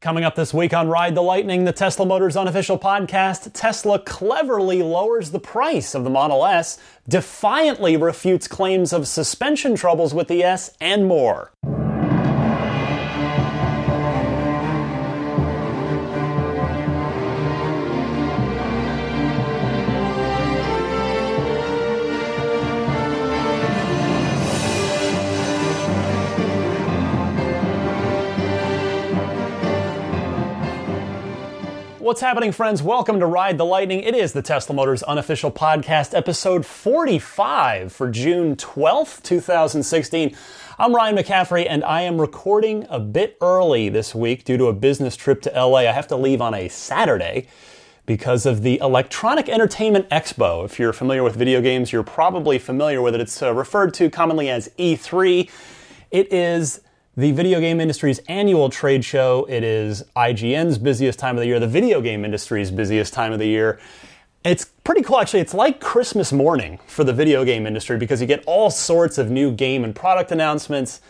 Coming up this week on Ride the Lightning, the Tesla Motors unofficial podcast, Tesla cleverly lowers the price of the Model S, defiantly refutes claims of suspension troubles with the S, and more. What's happening, friends? Welcome to Ride the Lightning. It is the Tesla Motors unofficial podcast, episode 45 for June 12th, 2016. I'm Ryan McCaffrey, and I am recording a bit early this week due to a business trip to LA. I have to leave on a Saturday because of the Electronic Entertainment Expo. If you're familiar with video games, you're probably familiar with it. It's uh, referred to commonly as E3. It is the video game industry's annual trade show. It is IGN's busiest time of the year, the video game industry's busiest time of the year. It's pretty cool, actually. It's like Christmas morning for the video game industry because you get all sorts of new game and product announcements.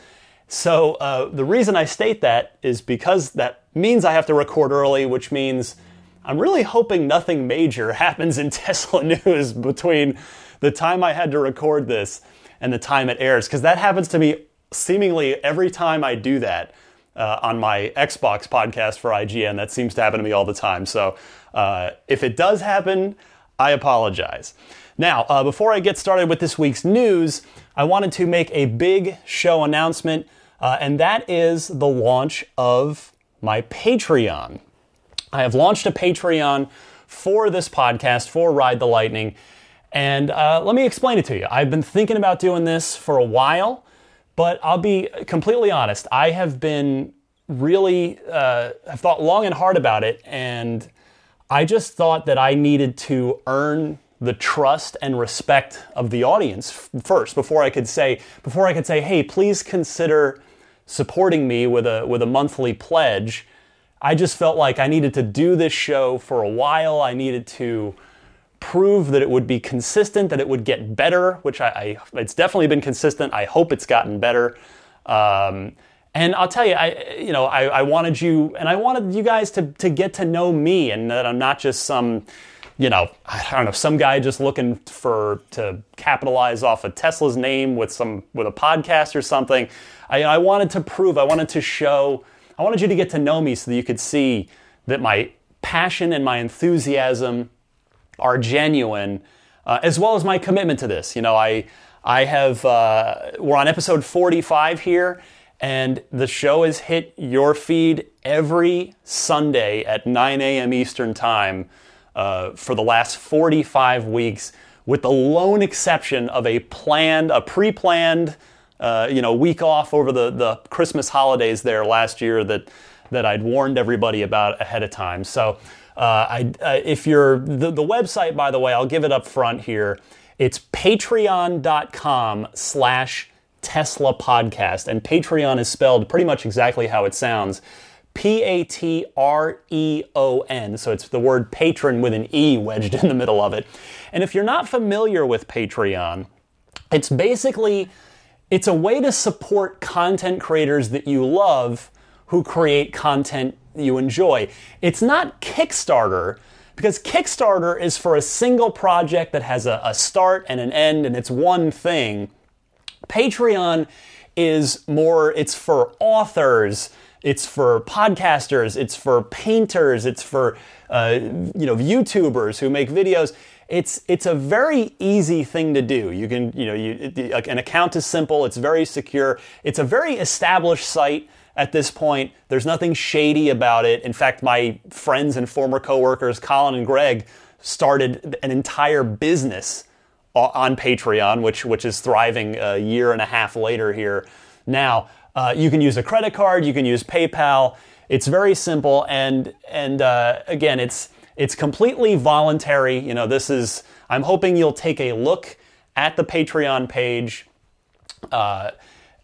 So, uh, the reason I state that is because that means I have to record early, which means I'm really hoping nothing major happens in Tesla news between the time I had to record this and the time it airs, because that happens to me seemingly every time I do that uh, on my Xbox podcast for IGN, that seems to happen to me all the time. So uh, if it does happen, I apologize. Now, uh, before I get started with this week's news, I wanted to make a big show announcement, uh, and that is the launch of my Patreon. I have launched a Patreon for this podcast, for Ride the Lightning, and uh, let me explain it to you. I've been thinking about doing this for a while. But I'll be completely honest. I have been really, uh, I've thought long and hard about it, and I just thought that I needed to earn the trust and respect of the audience first before I could say before I could say, hey, please consider supporting me with a with a monthly pledge. I just felt like I needed to do this show for a while. I needed to prove that it would be consistent, that it would get better, which I, I it's definitely been consistent. I hope it's gotten better. Um, and I'll tell you, I you know I, I wanted you and I wanted you guys to to get to know me and that I'm not just some you know I don't know some guy just looking for to capitalize off of Tesla's name with some with a podcast or something. I, I wanted to prove, I wanted to show, I wanted you to get to know me so that you could see that my passion and my enthusiasm are genuine, uh, as well as my commitment to this. You know, I I have uh, we're on episode 45 here, and the show has hit your feed every Sunday at 9 a.m. Eastern time uh, for the last 45 weeks, with the lone exception of a planned, a pre-planned, uh, you know, week off over the the Christmas holidays there last year that that I'd warned everybody about ahead of time. So. Uh, I, uh, if you're the, the website, by the way, I'll give it up front here. It's patreon.com slash Tesla podcast. And Patreon is spelled pretty much exactly how it sounds. P A T R E O N. So it's the word patron with an E wedged in the middle of it. And if you're not familiar with Patreon, it's basically it's a way to support content creators that you love who create content you enjoy. It's not Kickstarter because Kickstarter is for a single project that has a, a start and an end and it's one thing. Patreon is more, it's for authors, it's for podcasters, it's for painters, it's for uh, you know YouTubers who make videos. It's it's a very easy thing to do. You can you know you, an account is simple. It's very secure. It's a very established site at this point. There's nothing shady about it. In fact, my friends and former coworkers, Colin and Greg, started an entire business on Patreon, which which is thriving a year and a half later here. Now uh, you can use a credit card, you can use PayPal. It's very simple, and and uh, again, it's it's completely voluntary. You know, this is. I'm hoping you'll take a look at the Patreon page, uh,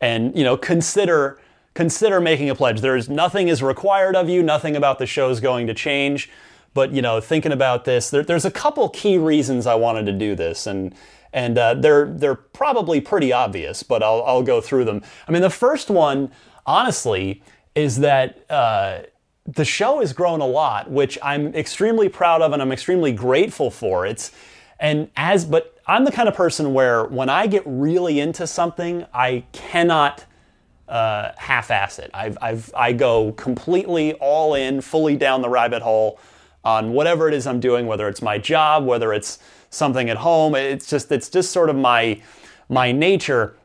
and you know consider consider making a pledge. There's nothing is required of you, nothing about the show is going to change. But you know, thinking about this, there, there's a couple key reasons I wanted to do this, and and uh, they're they're probably pretty obvious, but I'll I'll go through them. I mean, the first one, honestly, is that uh, the show has grown a lot, which I'm extremely proud of and I'm extremely grateful for. It's and as but I'm the kind of person where when I get really into something, I cannot uh, half-ass it. I've, I've I go completely all in, fully down the rabbit hole on whatever it is I'm doing, whether it's my job, whether it's something at home. It's just it's just sort of my my nature.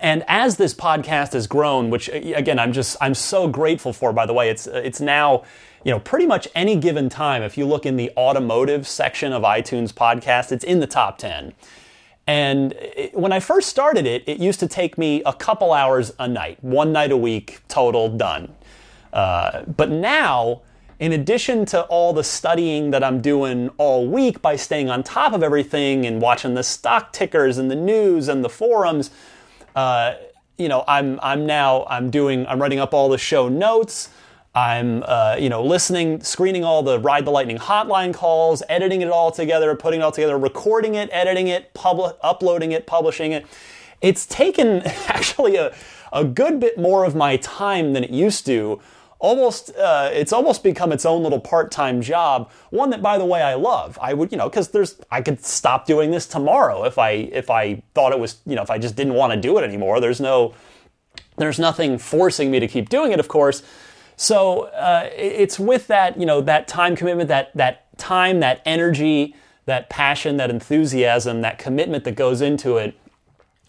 And as this podcast has grown, which again I'm just I'm so grateful for. By the way, it's it's now you know pretty much any given time. If you look in the automotive section of iTunes podcast, it's in the top ten. And it, when I first started it, it used to take me a couple hours a night, one night a week, total done. Uh, but now in addition to all the studying that I'm doing all week by staying on top of everything and watching the stock tickers and the news and the forums, uh, you know, I'm I'm now I'm doing I'm writing up all the show notes. I'm uh, you know listening, screening all the Ride the Lightning hotline calls, editing it all together, putting it all together, recording it, editing it, publi- uploading it, publishing it. It's taken actually a, a good bit more of my time than it used to. Almost uh, it's almost become its own little part-time job one that by the way i love. I would you know because there's i could stop doing this tomorrow if i if i thought it was you know if i just didn't want to do it anymore. There's no there's nothing forcing me to keep doing it of course so uh, it's with that you know that time commitment that that time that energy that passion that enthusiasm that commitment that goes into it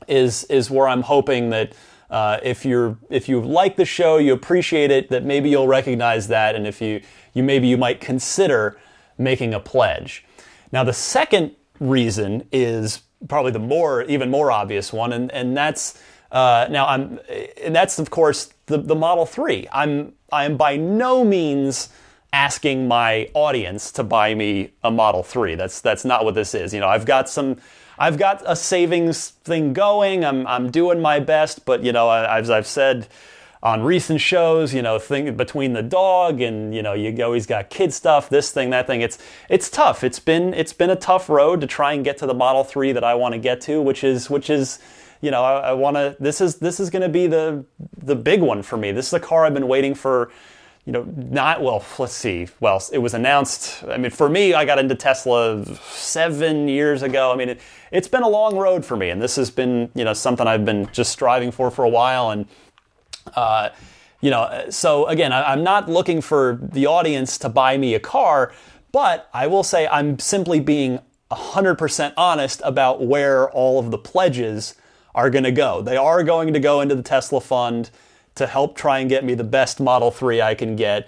is is where i'm hoping that uh, if you're if you like the show, you appreciate it, that maybe you'll recognize that, and if you you maybe you might consider making a pledge. Now, the second reason is probably the more even more obvious one, and and that's uh, now I'm and that's of course the the Model Three. I'm I am by no means asking my audience to buy me a Model 3. That's that's not what this is. You know, I've got some I've got a savings thing going. I'm, I'm doing my best, but you know, as I've said on recent shows, you know, thing between the dog and you know, you always got kid stuff, this thing, that thing. It's it's tough. It's been it's been a tough road to try and get to the Model Three that I want to get to, which is which is you know, I, I want to. This is this is going to be the the big one for me. This is the car I've been waiting for you know, not well. Let's see. Well, it was announced. I mean, for me, I got into Tesla seven years ago. I mean, it, has been a long road for me, and this has been, you know, something I've been just striving for for a while. And, uh, you know, so again, I, I'm not looking for the audience to buy me a car, but I will say I'm simply being 100% honest about where all of the pledges are going to go. They are going to go into the Tesla fund to help try and get me the best Model 3 I can get.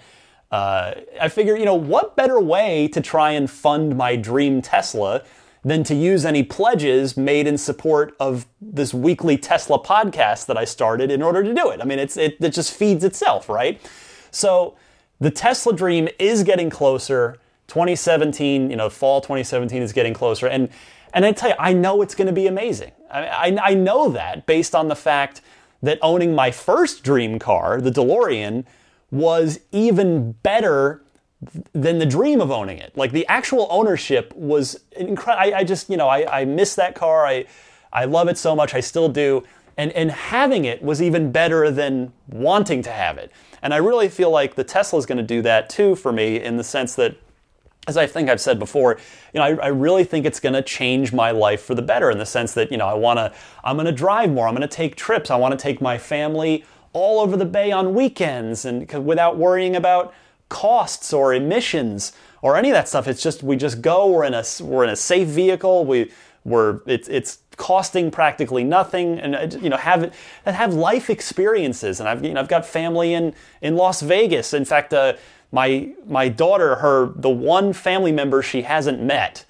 Uh, I figure, you know, what better way to try and fund my dream Tesla than to use any pledges made in support of this weekly Tesla podcast that I started in order to do it. I mean, it's, it, it just feeds itself, right? So the Tesla dream is getting closer. 2017, you know, fall 2017 is getting closer. And, and I tell you, I know it's going to be amazing. I, I, I know that based on the fact that owning my first dream car, the DeLorean, was even better than the dream of owning it. Like the actual ownership was incredible. I, I, just, you know, I, I miss that car. I, I love it so much. I still do. And, and having it was even better than wanting to have it. And I really feel like the Tesla is going to do that too for me in the sense that as I think I've said before, you know, I, I really think it's going to change my life for the better in the sense that, you know, I want to, I'm going to drive more. I'm going to take trips. I want to take my family all over the bay on weekends and without worrying about costs or emissions or any of that stuff. It's just, we just go, we're in a, we're in a safe vehicle. We, we're, it's, it's costing practically nothing and, uh, you know, have, have life experiences. And I've, you know, I've got family in, in Las Vegas. In fact, uh, my my daughter, her the one family member she hasn't met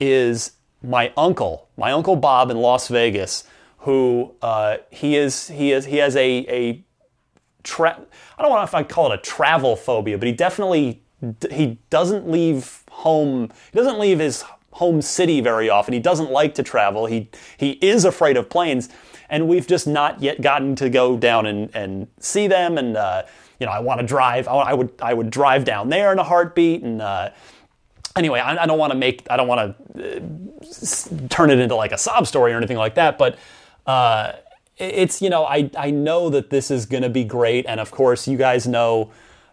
is my uncle, my uncle Bob in Las Vegas, who uh, he is he is he has a a tra- I don't know if I call it a travel phobia, but he definitely he doesn't leave home. He doesn't leave his home city very often. He doesn't like to travel. He he is afraid of planes, and we've just not yet gotten to go down and and see them and. Uh, you know, I want to drive. I, would I would drive down there in a heartbeat. And uh, anyway, I, I don't want to make I don't want to uh, turn it into like a sob story or anything like that. But uh, it's you know I I know that this is going to be great, and of course you guys know.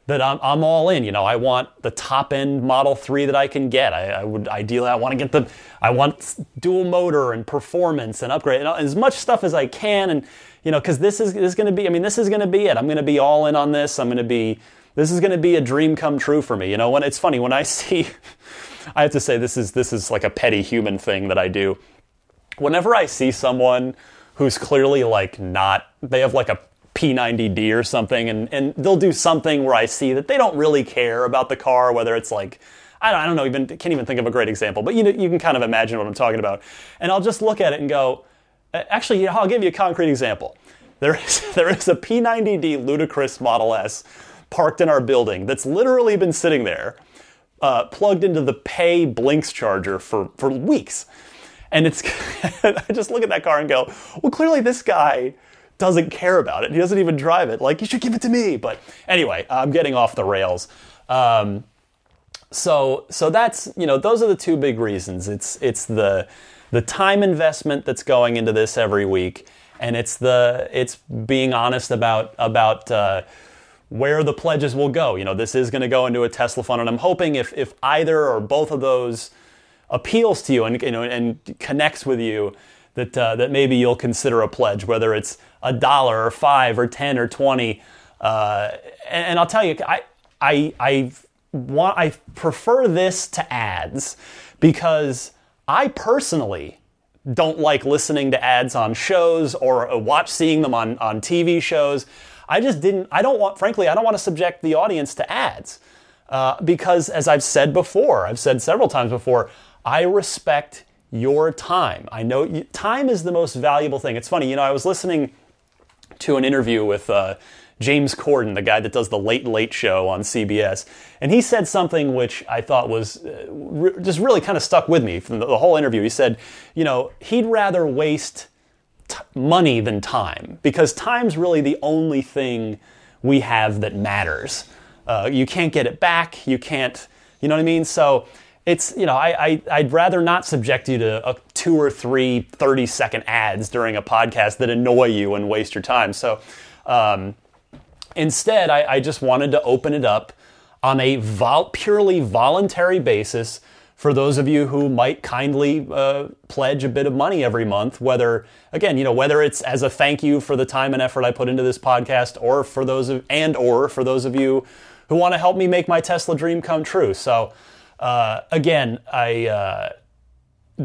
That I'm, I'm all in. You know, I want the top end Model 3 that I can get. I, I would ideally, I want to get the, I want dual motor and performance and upgrade and as much stuff as I can. And, you know, because this is, this is going to be, I mean, this is going to be it. I'm going to be all in on this. I'm going to be, this is going to be a dream come true for me. You know, when it's funny, when I see, I have to say this is, this is like a petty human thing that I do. Whenever I see someone who's clearly like not, they have like a P90D or something, and, and they'll do something where I see that they don't really care about the car, whether it's like, I don't, I don't know, even can't even think of a great example, but you know, you can kind of imagine what I'm talking about. And I'll just look at it and go, actually, I'll give you a concrete example. There is, there is a P90D Ludicrous Model S parked in our building that's literally been sitting there, uh, plugged into the pay Blinks charger for, for weeks. And it's, I just look at that car and go, well, clearly this guy doesn't care about it. He doesn't even drive it. Like, you should give it to me. But anyway, I'm getting off the rails. Um, so, so that's, you know, those are the two big reasons. It's, it's the, the time investment that's going into this every week. And it's the, it's being honest about, about, uh, where the pledges will go. You know, this is going to go into a Tesla fund, and I'm hoping if if either or both of those appeals to you and you know and connects with you, that uh, that maybe you'll consider a pledge, whether it's a dollar or five or ten or twenty. Uh, and, and, I'll tell you, I I I want I prefer this to ads because I personally don't like listening to ads on shows or watch seeing them on on TV shows. I just didn't. I don't want, frankly, I don't want to subject the audience to ads uh, because, as I've said before, I've said several times before, I respect your time. I know you, time is the most valuable thing. It's funny, you know, I was listening to an interview with uh, James Corden, the guy that does the Late Late Show on CBS, and he said something which I thought was uh, re- just really kind of stuck with me from the, the, whole interview. He said, you know, he'd rather waste t- money than time because time's really the only thing we have that matters. Uh, you can't get it back. You can't, you know what I mean? So it's you know I, I would rather not subject you to a two or three 30 second ads during a podcast that annoy you and waste your time. So um, instead I, I, just wanted to open it up on a vol- purely voluntary basis for those of you who might kindly uh, pledge a bit of money every month whether again you know whether it's as a thank you for the time and effort i put into this podcast or for those of and or for those of you who want to help me make my tesla dream come true. So uh, again, I uh,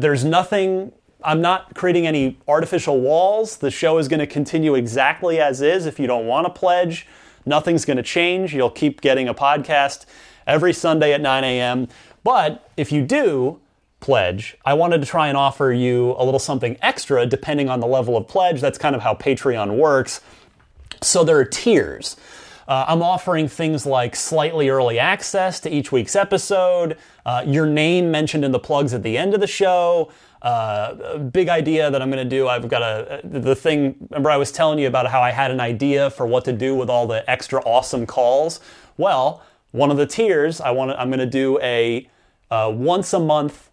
there's nothing. I'm not creating any artificial walls. The show is going to continue exactly as is. If you don't want to pledge, nothing's going to change. You'll keep getting a podcast every Sunday at 9 a.m. But if you do pledge, I wanted to try and offer you a little something extra depending on the level of pledge. That's kind of how Patreon works. So there are tiers. Uh, I'm offering things like slightly early access to each week's episode, uh, your name mentioned in the plugs at the end of the show. Uh, big idea that I'm going to do. I've got a the thing. Remember, I was telling you about how I had an idea for what to do with all the extra awesome calls. Well, one of the tiers I want. I'm going to do a uh, once a month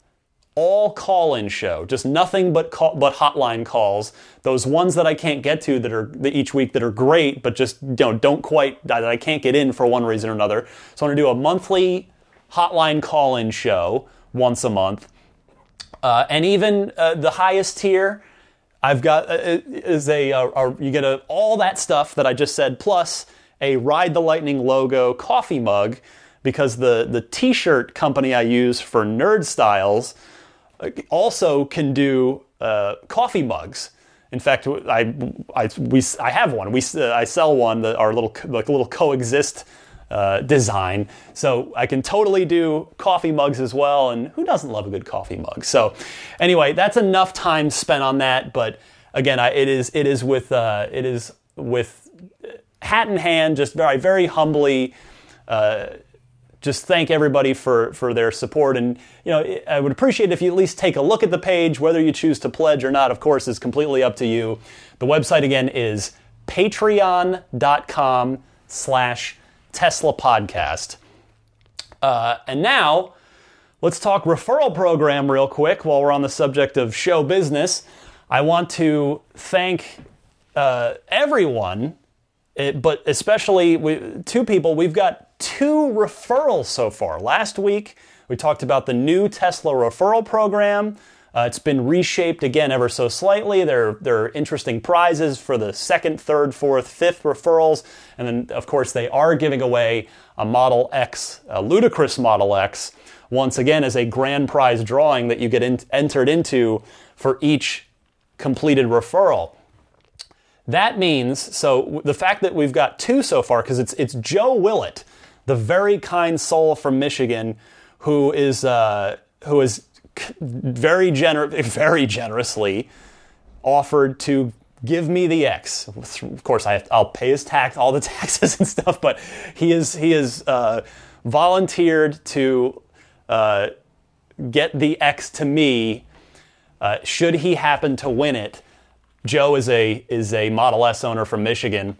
all call-in show, just nothing but call, but hotline calls. Those ones that I can't get to that are that each week that are great, but just know don't quite that I can't get in for one reason or another. So I'm gonna do a monthly hotline call-in show once a month, uh, and even uh, the highest tier. I've got uh, is a, a, a you get a, all that stuff that I just said plus a Ride the Lightning logo coffee mug because the the t-shirt company I use for Nerd Styles also can do uh, coffee mugs. In fact, I, I, we, I have one. We, uh, I sell one, that our little, like little coexist uh, design. So I can totally do coffee mugs as well. And who doesn't love a good coffee mug? So anyway, that's enough time spent on that. But again, I, it is it is with uh, it is with hat in hand, just very very humbly uh, just thank everybody for, for their support. And, you know, I would appreciate if you at least take a look at the page. Whether you choose to pledge or not, of course, is completely up to you. The website again is patreon.com slash Tesla podcast. Uh, and now, let's talk referral program real quick while we're on the subject of show business. I want to thank uh, everyone, but especially we, two people. We've got two referrals so far. Last week, we talked about the new Tesla referral program. Uh, it's been reshaped again ever so slightly. There, there are interesting prizes for the second, third, fourth, fifth referrals. And then, of course, they are giving away a Model X, a ludicrous Model X, once again as a grand prize drawing that you get in, entered into for each completed referral. That means, so the fact that we've got two so far, because it's, it's Joe Willett, the very kind soul from Michigan, who is, uh, who is very, gener- very generously offered to give me the X. Of course, I will pay his tax, all the taxes and stuff, but he is he is uh, volunteered to uh, get the X to me. Uh, should he happen to win it, Joe is a is a Model S owner from Michigan,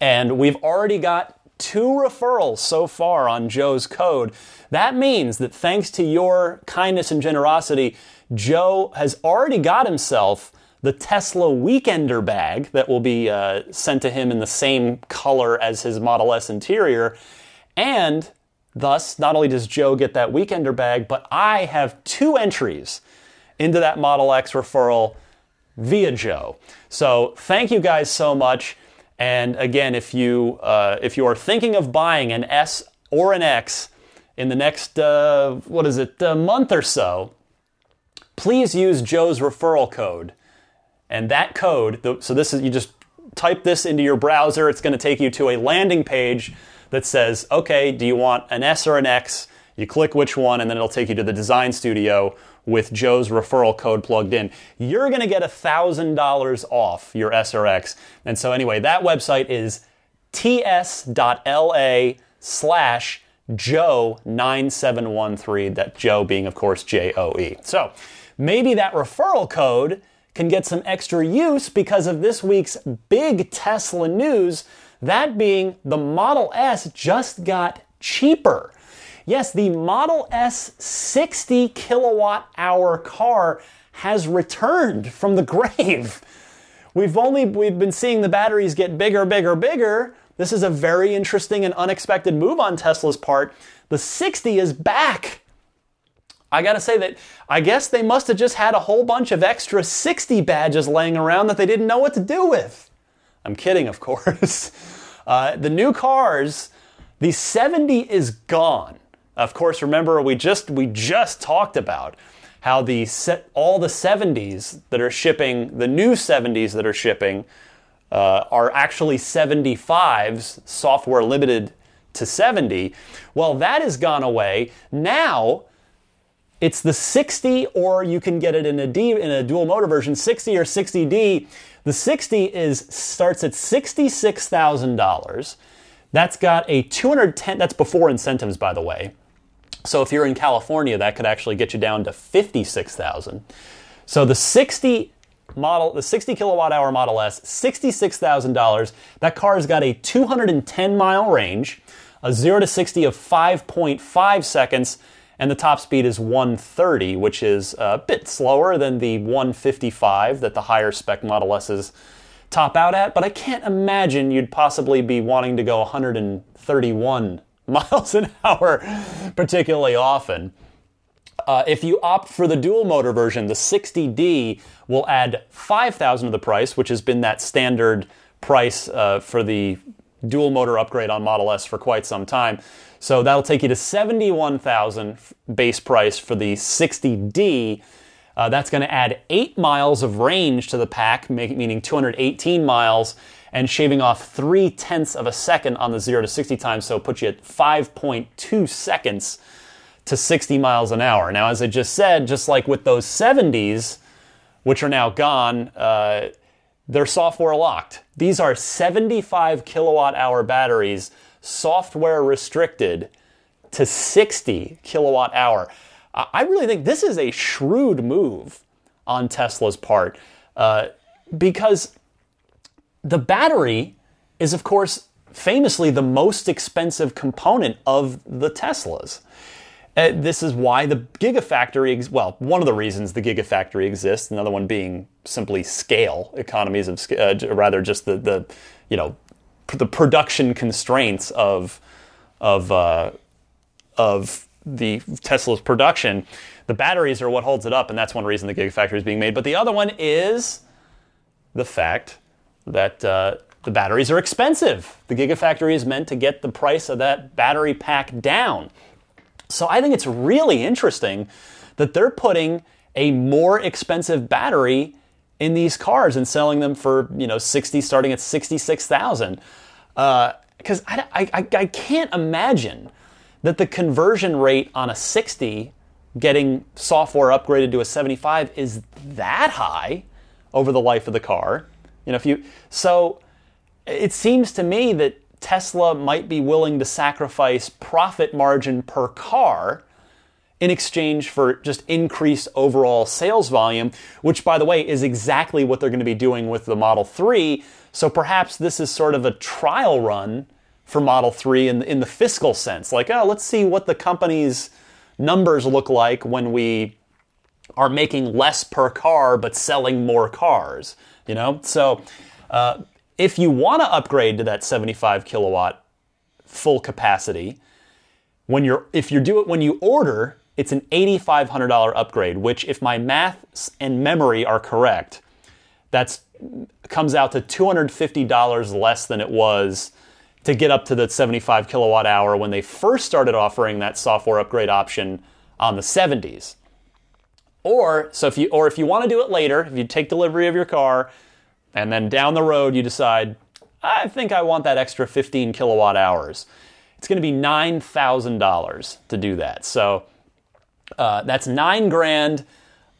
and we've already got two referrals so far on Joe's code. That means that thanks to your kindness and generosity, Joe has already got himself the Tesla Weekender bag that will be uh, sent to him in the same color as his Model S interior. And thus, not only does Joe get that Weekender bag, but I have two entries into that Model X referral via Joe. So thank you guys so much. And again, if you uh, if you are thinking of buying an S or an X in the next uh, what is it month or so, please use Joe's referral code. And that code, so this is you just type this into your browser. It's going to take you to a landing page that says, "Okay, do you want an S or an X?" You click which one, and then it'll take you to the design studio with Joe's referral code plugged in, you're going to get $1,000 off your S or X. And so, anyway, that website is ts.la slash Joe9713. That Joe being, of course, J O E. So, maybe that referral code can get some extra use because of this week's big Tesla news. That being the Model S just got cheaper. Yes, the Model S 60 kilowatt hour car has returned from the grave. We've only we've been seeing the batteries get bigger, bigger, bigger. This is a very interesting and unexpected move on Tesla's part. The 60 is back. I gotta say that I guess they must have just had a whole bunch of extra 60 badges laying around that they didn't know what to do with. I'm kidding, of course. Uh, the new cars, the 70 is gone. Of course, remember we just we just talked about how the all the 70s that are shipping, the new 70s that are shipping, uh, are actually 75s, software limited to 70. Well, that has gone away. Now it's the 60, or you can get it in a D in a dual motor version, 60 or 60D. The 60 is starts at sixty-six thousand dollars. That's got a 210. That's before incentives, by the way. So if you're in California, that could actually get you down to 56,000. So the 60 model, the 60 kilowatt hour Model S, $66,000. That car has got a 210 mile range, a 0 to 60 of 5.5 seconds, and the top speed is 130, which is a bit slower than the 155 that the higher spec Model S's top out at, but I can't imagine you'd possibly be wanting to go 131 miles an hour particularly often. Uh, if you opt for the dual motor version, the 60D will add 5,000 to the price, which has been that standard price uh, for the dual motor upgrade on Model S for quite some time. So that'll take you to 71,000 base price for the 60D. Uh, that's going to add 8 miles of range to the pack, make, meaning 218 miles and shaving off three tenths of a second on the 0 to 60 time, so it puts you at 5.2 seconds to 60 miles an hour. Now, as I just said, just like with those 70s, which are now gone, uh, they're software locked. These are 75 kilowatt hour batteries, software restricted to 60 kilowatt hour. I really think this is a shrewd move on Tesla's part uh, because the battery is, of course, famously the most expensive component of the Teslas. Uh, this is why the Gigafactory, ex- well, one of the reasons the Gigafactory exists, another one being simply scale, economies of uh, rather just the, the, you know, the production constraints of, of uh, of the Tesla's production. The batteries are what holds it up, and that's one reason the Gigafactory is being made. But the other one is the fact that uh, the batteries are expensive. The Gigafactory is meant to get the price of that battery pack down. So I think it's really interesting that they're putting a more expensive battery in these cars and selling them for you know 60 starting at 66000 because uh, I, I, I can't imagine that the conversion rate on a 60 getting software upgraded to a 75 is that high over the life of the car you know if you so it seems to me that tesla might be willing to sacrifice profit margin per car in exchange for just increased overall sales volume, which, by the way, is exactly what they're going to be doing with the Model 3. So perhaps this is sort of a trial run for Model 3 in, in the fiscal sense. Like, oh, let's see what the company's numbers look like when we are making less per car but selling more cars. You know, so uh, if you want to upgrade to that 75 kilowatt full capacity, when you're if you do it when you order, it's an $8,500 upgrade, which, if my math and memory are correct, that's comes out to $250 less than it was to get up to the 75 kilowatt hour when they first started offering that software upgrade option on the 70s. Or so if you or if you want to do it later, if you take delivery of your car and then down the road you decide I think I want that extra 15 kilowatt hours. It's going to be $9,000 to do that. So uh, that's nine grand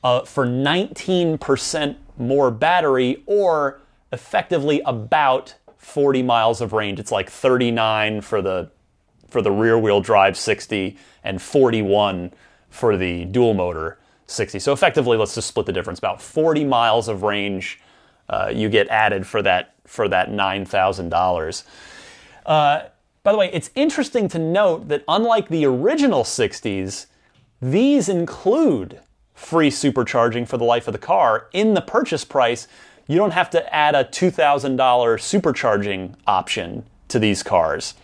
uh, for 19% more battery, or effectively about 40 miles of range. It's like 39 for the for the rear wheel drive 60 and 41 for the dual motor 60. So effectively, let's just split the difference. About 40 miles of range uh, you get added for that for that nine thousand uh, dollars. By the way, it's interesting to note that unlike the original 60s, these include free supercharging for the life of the car in the purchase price. You don't have to add a $2,000 supercharging option to these cars.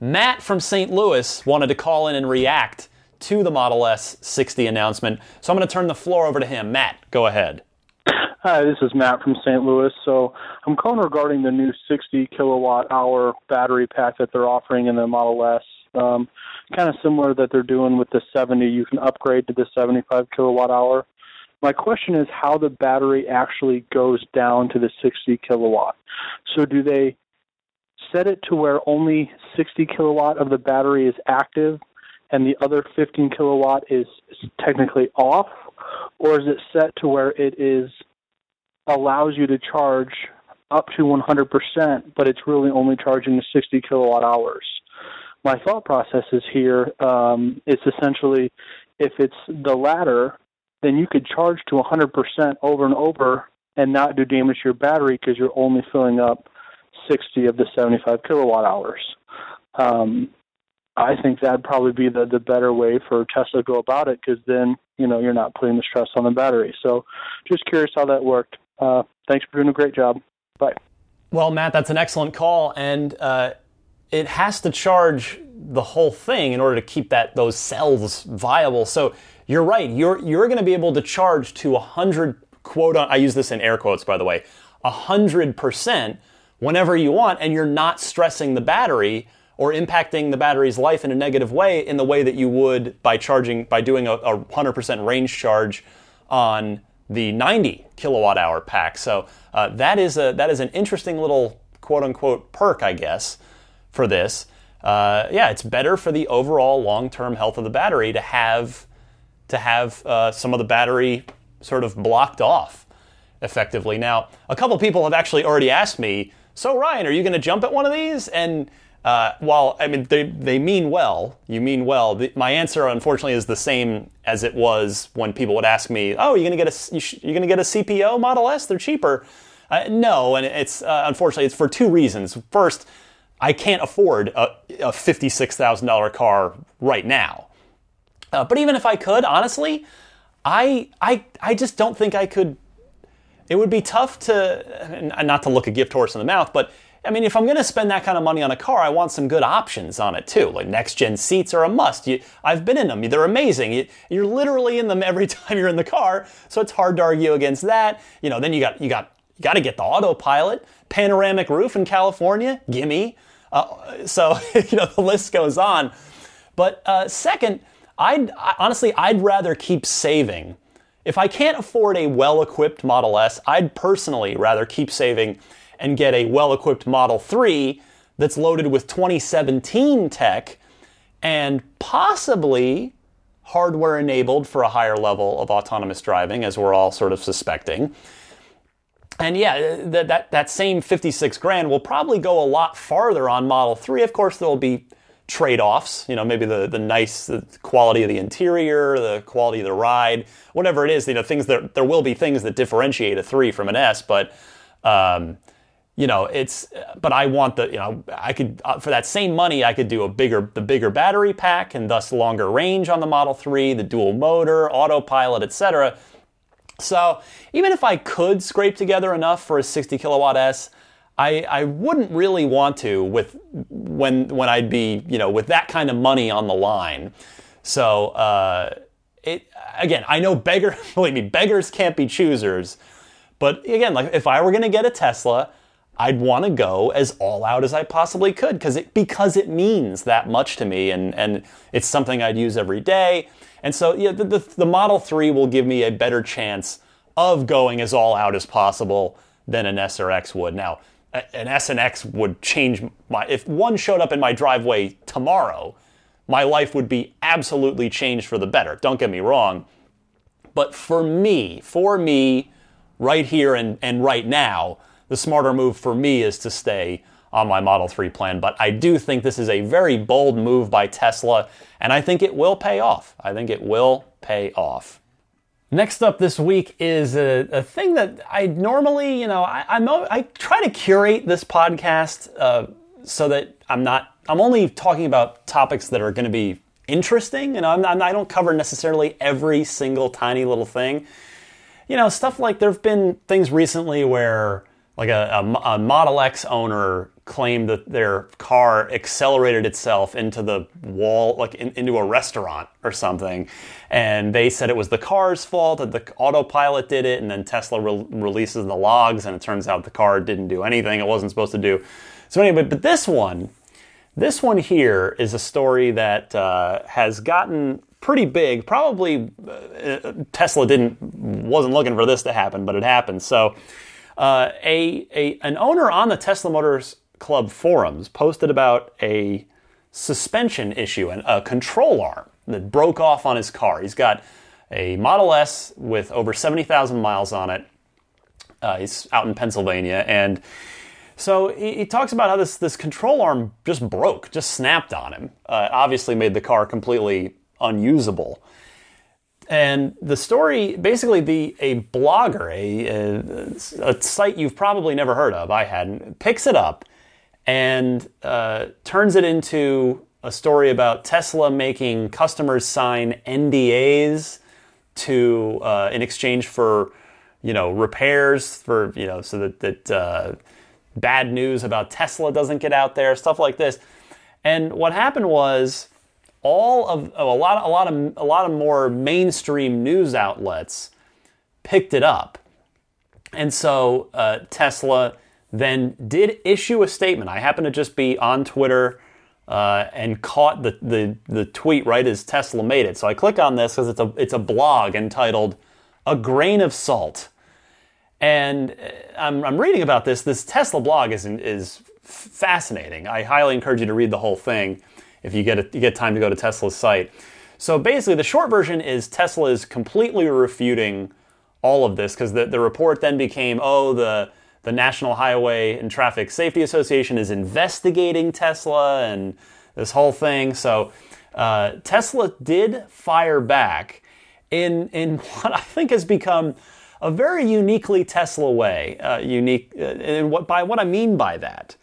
Matt from St. Louis wanted to call in and react to the Model S 60 announcement, so I'm going to turn the floor over to him. Matt, go ahead. Hi, this is Matt from St. Louis. So I'm calling regarding the new 60 kilowatt hour battery pack that they're offering in the Model S. Um, kind of similar that they're doing with the 70. You can upgrade to the 75 kilowatt hour. My question is how the battery actually goes down to the 60 kilowatt. So do they set it to where only 60 kilowatt of the battery is active and the other 15 kilowatt is technically off? Or is it set to where it is allows you to charge up to 100%, but it's really only charging the 60 kilowatt hours? my thought process is here. Um, it's essentially if it's the latter, then you could charge to 100% over and over and not do damage to your battery because you're only filling up 60 of the 75 kilowatt hours. Um, I think that'd probably be the, the better way for Tesla to go about it because then, you know, you're not putting the stress on the battery. So just curious how that worked. Uh, thanks for doing a great job. Bye. Well, Matt, that's an excellent call. And, uh, it has to charge the whole thing in order to keep that those cells viable. So you're right. You're you're going to be able to charge to hundred quote. I use this in air quotes by the way. hundred percent whenever you want, and you're not stressing the battery or impacting the battery's life in a negative way in the way that you would by charging by doing a, a 100% range charge on the 90 kilowatt hour pack. So uh, that is a that is an interesting little quote unquote perk, I guess for this. Uh, yeah, it's better for the overall long-term health of the battery to have to have uh, some of the battery sort of blocked off effectively. Now, a couple people have actually already asked me, "So Ryan, are you going to jump at one of these?" And uh, while I mean they they mean well, you mean well. The, my answer, unfortunately, is the same as it was when people would ask me, "Oh, you're to get a you're to get a CPO Model S? They're cheaper." Uh, no, and it's uh, unfortunately it's for two reasons. First I can't afford a, a $56,000 car right now. Uh, but even if I could, honestly, I, I, I just don't think I could. It would be tough to, not to look a gift horse in the mouth, but I mean, if I'm going to spend that kind of money on a car, I want some good options on it too. Like next gen seats are a must. You, I've been in them; they're amazing. You, you're literally in them every time you're in the car, so it's hard to argue against that. You know, then you got you got you got to get the autopilot, panoramic roof in California, gimme. Uh, so you know the list goes on. But uh, second, I'd I, honestly I'd rather keep saving. If I can't afford a well-equipped Model S, I'd personally rather keep saving and get a well equipped Model 3 that's loaded with 2017 tech and possibly hardware enabled for a higher level of autonomous driving, as we're all sort of suspecting. And yeah, that, that, that same 56 grand will probably go a lot farther on Model 3. Of course, there will be trade offs, you know, maybe the, the nice the quality of the interior, the quality of the ride, whatever it is, you know, things that there will be things that differentiate a 3 from an S, but um, you know, it's, but I want the, you know, I could, uh, for that same money, I could do a bigger, the bigger battery pack and thus longer range on the Model 3, the dual motor, autopilot, etc. So even if I could scrape together enough for a 60 kilowatt S, I, I wouldn't really want to with when when I'd be you know with that kind of money on the line. So uh, it again, I know beggar believe me, beggars can't be choosers. But again, like if I were going to get a Tesla, I'd want to go as all out as I possibly could because it because it means that much to me and and it's something I'd use every day. And so yeah, the, the, the Model 3 will give me a better chance of going as all out as possible than an S or X would. Now, an S and X would change my if one showed up in my driveway tomorrow, my life would be absolutely changed for the better. Don't get me wrong. But for me, for me, right here and, and right now, the smarter move for me is to stay on my Model 3 plan. But I do think this is a very bold move by Tesla, and I think it will pay off. I think it will pay off. Next up this week is a, a thing that I normally, you know, I, I'm, I try to curate this podcast uh, so that I'm not, I'm only talking about topics that are going to be interesting. You know, I'm not, I don't cover necessarily every single tiny little thing. You know, stuff like there have been things recently where like a, a, a, Model X owner claimed that their car accelerated itself into the wall, like in, into a restaurant or something. And they said it was the car's fault, that the autopilot did it, and then Tesla re- releases the logs, and it turns out the car didn't do anything it wasn't supposed to do. So, anyway, but this one, this one here is a story that uh, has gotten pretty big. Probably uh, Tesla didn't wasn't looking for this to happen, but it happened. So uh, a, a, an owner on the Tesla Motors Club forums posted about a suspension issue and a control arm that broke off on his car. He's got a Model S with over 70,000 miles on it. Uh, he's out in Pennsylvania. And so he, he, talks about how this, this control arm just broke, just snapped on him. Uh, obviously made the car completely unusable. And the story, basically, the a blogger, a, a, a, site you've probably never heard of, I hadn't, picks it up and uh, turns it into a story about Tesla making customers sign NDAs to uh, in exchange for you know repairs for you know so that that uh, bad news about Tesla doesn't get out there, stuff like this. And what happened was all of oh, a lot a lot of a lot of more mainstream news outlets picked it up, and so uh, Tesla then did issue a statement. I happen to just be on Twitter. Uh, and caught the, the, the tweet right as Tesla made it. So I click on this because it's a, it's a blog entitled A Grain of Salt. And uh, I'm, I'm reading about this. This Tesla blog is, is fascinating. I highly encourage you to read the whole thing if you get, a, you get time to go to Tesla's site. So basically, the short version is Tesla is completely refuting all of this because the, the report then became, oh, the the National Highway and Traffic Safety Association is investigating Tesla and this whole thing. So uh, Tesla did fire back in in what I think has become a very uniquely Tesla way. Uh, unique, uh, and what by what I mean by that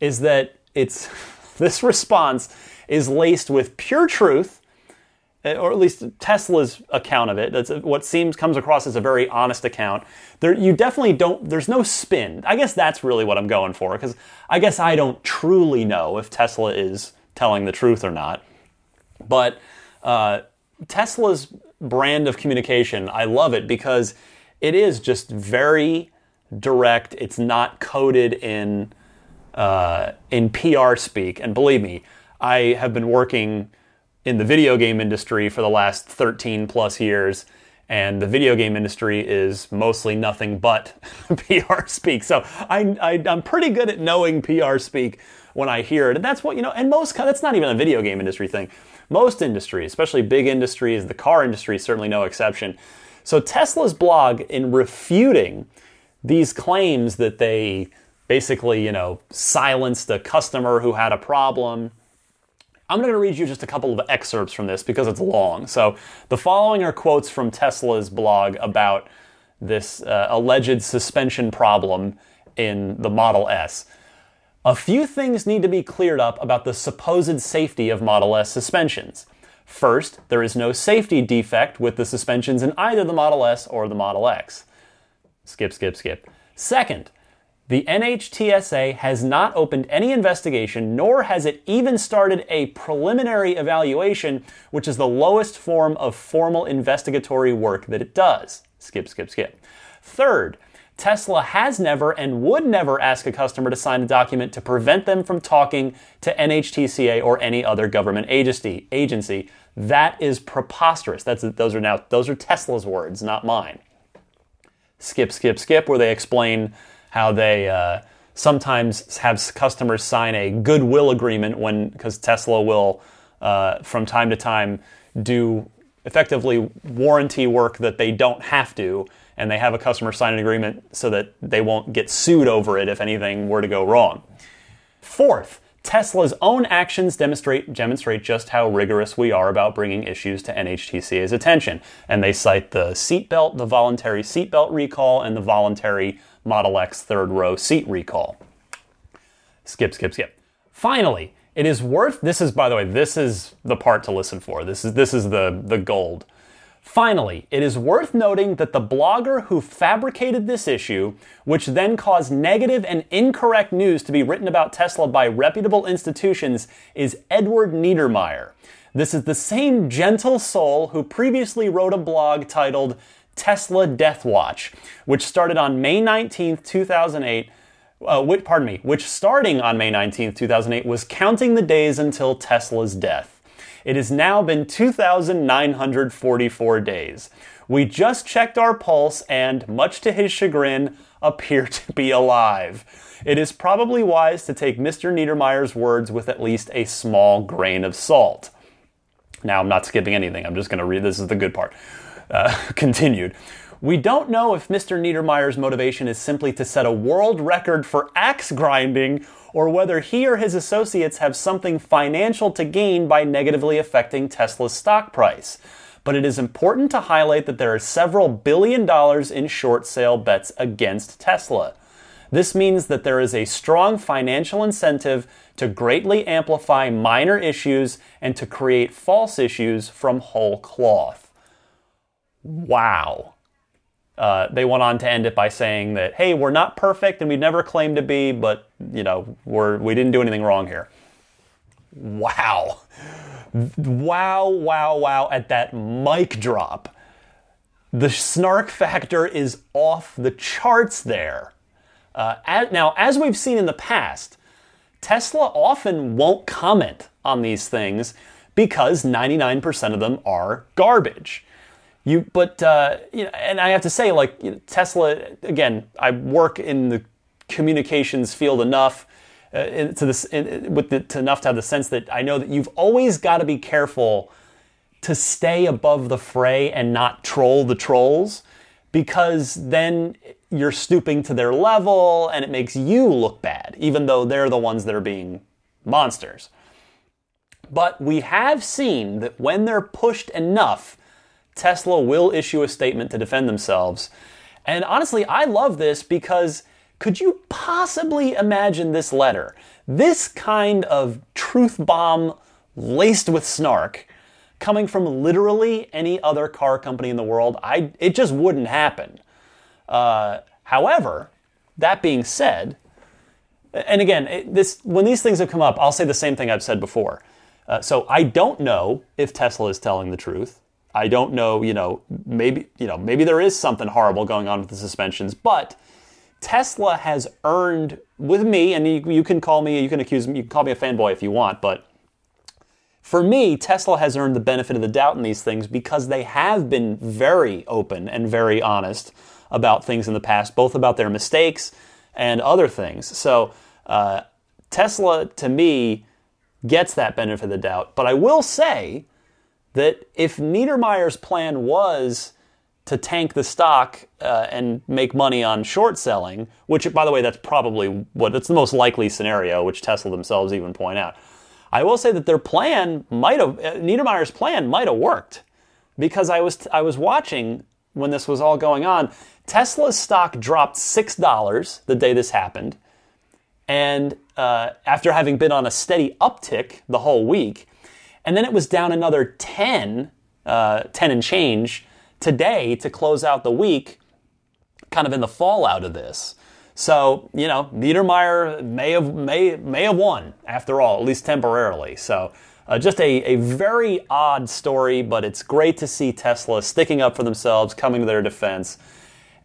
is that it's this response is laced with pure truth. or at least Tesla's account of it. That's what seems comes across as a very honest account. There, you definitely don't. There's no spin. I guess that's really what I'm going for because I guess I don't truly know if Tesla is telling the truth or not. But uh, Tesla's brand of communication, I love it because it is just very direct. It's not coded in uh, in PR speak. And believe me, I have been working in the video game industry for the last 13 plus years. And the video game industry is mostly nothing but PR speak. So I, I, I'm pretty good at knowing PR speak when I hear it. And that's what, you know, and most, that's not even a video game industry thing. Most industries, especially big industries, the car industry is certainly no exception. So Tesla's blog, in refuting these claims that they basically, you know, silenced a customer who had a problem. I'm going to read you just a couple of excerpts from this because it's long. So, the following are quotes from Tesla's blog about this uh, alleged suspension problem in the Model S. A few things need to be cleared up about the supposed safety of Model S suspensions. First, there is no safety defect with the suspensions in either the Model S or the Model X. Skip, skip, skip. Second, the NHTSA has not opened any investigation, nor has it even started a preliminary evaluation, which is the lowest form of formal investigatory work that it does. Skip, skip, skip. Third, Tesla has never and would never ask a customer to sign a document to prevent them from talking to NHTSA or any other government agency. Agency that is preposterous. That's those are now those are Tesla's words, not mine. Skip, skip, skip, where they explain how they uh, sometimes have customers sign a goodwill agreement when because Tesla will uh, from time to time do effectively warranty work that they don't have to and they have a customer sign an agreement so that they won't get sued over it if anything were to go wrong. Fourth, Tesla's own actions demonstrate, demonstrate just how rigorous we are about bringing issues to NHTSA's attention. And they cite the seatbelt, the voluntary seatbelt recall, and the voluntary Model X third row seat recall. Skip, skip, skip. Finally, it is worth this is by the way, this is the part to listen for. This is this is the the gold. Finally, it is worth noting that the blogger who fabricated this issue, which then caused negative and incorrect news to be written about Tesla by reputable institutions, is Edward Niedermeyer. This is the same gentle soul who previously wrote a blog titled Tesla Death Watch, which started on May 19th, 2008. Uh, which, pardon me, which starting on May 19th, 2008, was counting the days until Tesla's death. It has now been 2,944 days. We just checked our pulse and, much to his chagrin, appear to be alive. It is probably wise to take Mr. Niedermeyer's words with at least a small grain of salt. Now, I'm not skipping anything, I'm just going to read this is the good part. Uh, continued. We don't know if Mr. Niedermeyer's motivation is simply to set a world record for axe grinding or whether he or his associates have something financial to gain by negatively affecting Tesla's stock price. But it is important to highlight that there are several billion dollars in short sale bets against Tesla. This means that there is a strong financial incentive to greatly amplify minor issues and to create false issues from whole cloth. Wow. Uh, they went on to end it by saying that, hey, we're not perfect and we never claimed to be, but, you know, we're, we didn't do anything wrong here. Wow. Wow, wow, wow. At that mic drop, the snark factor is off the charts there. Uh, as, now, as we've seen in the past, Tesla often won't comment on these things because 99% of them are garbage. You, but uh, you know, and I have to say, like you know, Tesla, again, I work in the communications field enough uh, to this in, with the, to enough to have the sense that I know that you've always got to be careful to stay above the fray and not troll the trolls because then you're stooping to their level and it makes you look bad, even though they're the ones that are being monsters. But we have seen that when they're pushed enough, Tesla will issue a statement to defend themselves. And honestly, I love this because could you possibly imagine this letter? This kind of truth bomb laced with snark coming from literally any other car company in the world, I it just wouldn't happen. Uh, however, that being said, and again, it, this when these things have come up, I'll say the same thing I've said before. Uh, so I don't know if Tesla is telling the truth. I don't know, you know, maybe you know, maybe there is something horrible going on with the suspensions, but Tesla has earned with me, and you, you can call me, you can accuse me, you can call me a fanboy if you want, but for me, Tesla has earned the benefit of the doubt in these things because they have been very open and very honest about things in the past, both about their mistakes and other things. So uh, Tesla, to me, gets that benefit of the doubt. But I will say that if Niedermeyer's plan was to tank the stock uh, and make money on short selling, which, by the way, that's probably what it's the most likely scenario, which Tesla themselves even point out. I will say that their plan might have uh, Niedermeyer's plan might have worked because I was I was watching when this was all going on. Tesla's stock dropped six dollars the day this happened, and uh, after having been on a steady uptick the whole week, and then it was down another 10, uh, 10 and change today to close out the week, kind of in the fallout of this. So, you know, Niedermeyer may have, may, may have won after all, at least temporarily. So, uh, just a, a very odd story, but it's great to see Tesla sticking up for themselves, coming to their defense.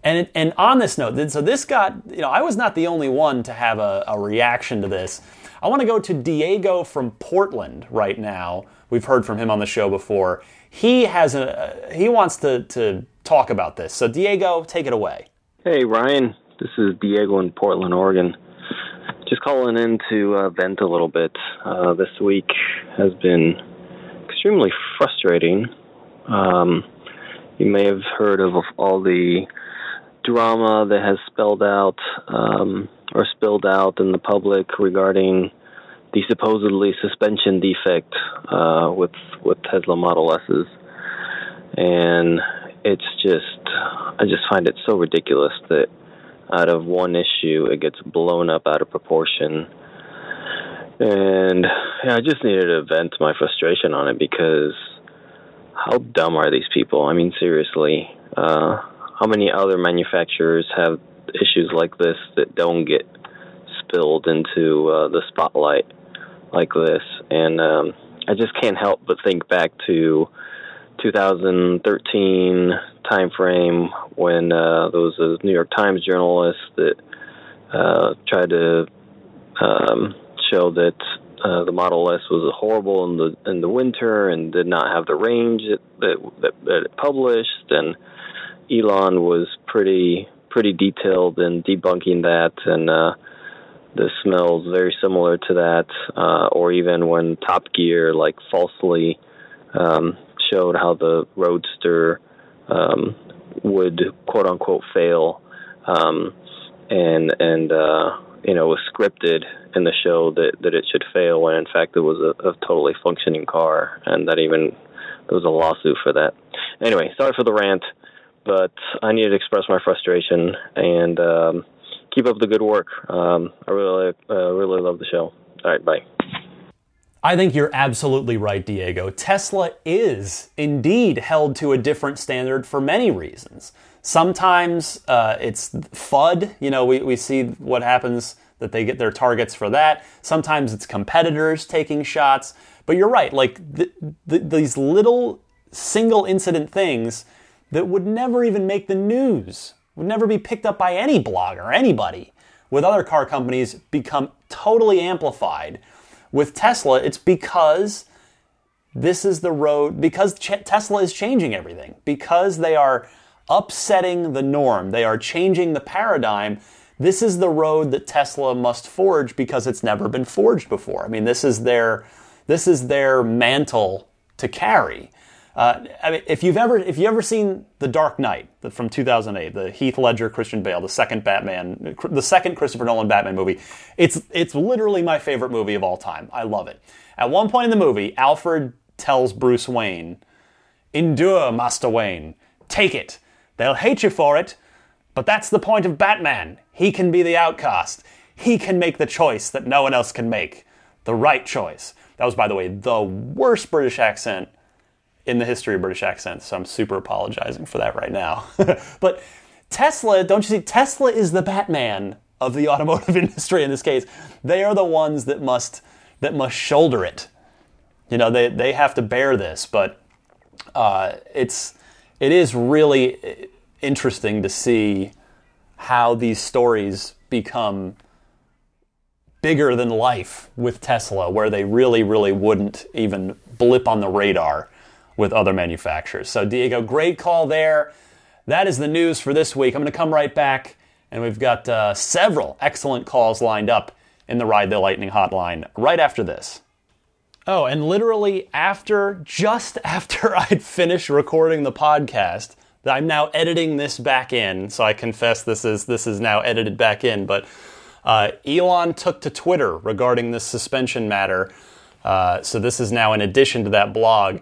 And, and on this note, so this got, you know, I was not the only one to have a, a reaction to this. I want to go to Diego from Portland right now. We've heard from him on the show before. He has a, he wants to, to talk about this. So Diego, take it away. Hey, Ryan. This is Diego in Portland, Oregon. Just calling in to uh, vent a little bit. Uh, this week has been extremely frustrating. Um, you may have heard of all the drama that has spelled out um, or spilled out in the public regarding the supposedly suspension defect uh, with with Tesla Model S's, and it's just I just find it so ridiculous that out of one issue it gets blown up out of proportion. And yeah, I just needed to vent my frustration on it because how dumb are these people? I mean, seriously. Uh, how many other manufacturers have issues like this that don't get spilled into uh, the spotlight like this? And um, I just can't help but think back to 2013 timeframe when uh, there was a New York Times journalist that uh, tried to um, show that uh, the Model S was horrible in the in the winter and did not have the range that that, that it published and Elon was pretty pretty detailed in debunking that, and uh, the smells very similar to that. Uh, or even when Top Gear like falsely um, showed how the Roadster um, would quote unquote fail, um, and and uh, you know was scripted in the show that that it should fail when in fact it was a, a totally functioning car, and that even there was a lawsuit for that. Anyway, sorry for the rant but I needed to express my frustration and um, keep up the good work. Um, I really, uh, really love the show. All right, bye. I think you're absolutely right, Diego. Tesla is indeed held to a different standard for many reasons. Sometimes uh, it's FUD. You know, we, we see what happens that they get their targets for that. Sometimes it's competitors taking shots. But you're right, like these little single incident things that would never even make the news, would never be picked up by any blogger, anybody. With other car companies, become totally amplified. With Tesla, it's because this is the road, because Ch- Tesla is changing everything, because they are upsetting the norm, they are changing the paradigm. This is the road that Tesla must forge because it's never been forged before. I mean, this is their this is their mantle to carry. Uh, I mean, if you've ever if you ever seen The Dark Knight from 2008, the Heath Ledger Christian Bale, the second Batman, the second Christopher Nolan Batman movie, it's it's literally my favorite movie of all time. I love it. At one point in the movie, Alfred tells Bruce Wayne, "Endure, Master Wayne. Take it. They'll hate you for it, but that's the point of Batman. He can be the outcast. He can make the choice that no one else can make. The right choice." That was, by the way, the worst British accent in the history of British accents, so I'm super apologizing for that right now. but Tesla, don't you see? Tesla is the Batman of the automotive industry in this case. They are the ones that must that must shoulder it. You know, they they have to bear this, but uh, it's it is really interesting to see how these stories become bigger than life with Tesla, where they really, really wouldn't even blip on the radar with other manufacturers. So, Diego, great call there. That is the news for this week. I'm going to come right back, and we've got uh, several excellent calls lined up in the Ride the Lightning hotline right after this. Oh, and literally after, just after I'd finished recording the podcast, I'm now editing this back in. So I confess this is this is now edited back in. But uh, Elon took to Twitter regarding this suspension matter. Uh, so this is now in addition to that blog.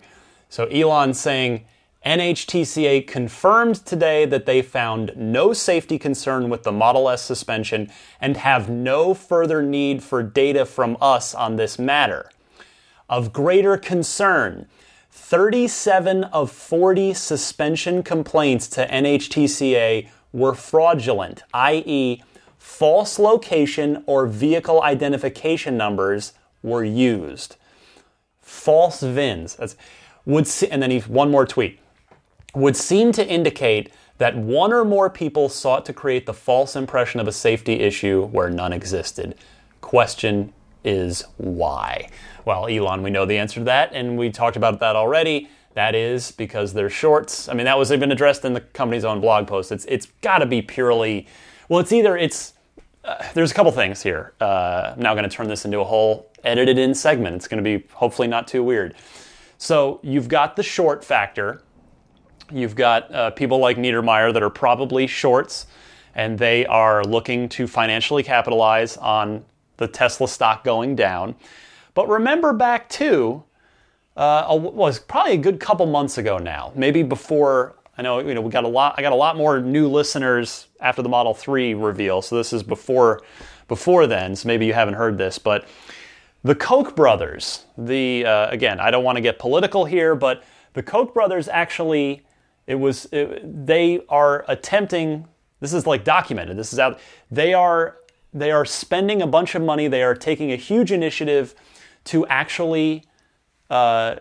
So Elon saying NHTSA confirmed today that they found no safety concern with the Model S suspension and have no further need for data from us on this matter. Of greater concern, 37 of 40 suspension complaints to NHTSA were fraudulent, i.e., false location or vehicle identification numbers were used. False VINs. That's, would see, and then he one more tweet would seem to indicate that one or more people sought to create the false impression of a safety issue where none existed. Question is why? Well, Elon, we know the answer to that, and we talked about that already. That is because they're shorts. I mean, that was even addressed in the company's own blog post. It's it's got to be purely, well, it's either it's. Uh, there's a couple things here. Uh, I'm now going to turn this into a whole edited in segment. It's going to be hopefully not too weird. So you've got the short factor. You've got uh, people like Niedermeyer that are probably shorts, and they are looking to financially capitalize on the Tesla stock going down. But remember back to uh, was probably a good couple months ago now, maybe before. I know you know we got a lot. I got a lot more new listeners after the Model Three reveal, so this is before before then. So maybe you haven't heard this, but the Koch brothers. The uh, again, I don't want to get political here, but the Koch brothers actually, it was it, they are attempting. This is like documented. This is out. They are they are spending a bunch of money. They are taking a huge initiative to actually uh,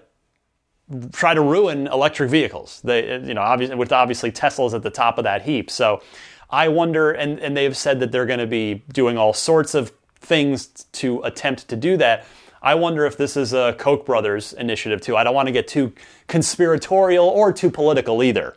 try to ruin electric vehicles. They, you know, obviously, with obviously Tesla's at the top of that heap. So I wonder, and, and they've said that they're going to be doing all sorts of things to attempt to do that. I wonder if this is a Koch brothers initiative too. I don't want to get too conspiratorial or too political either,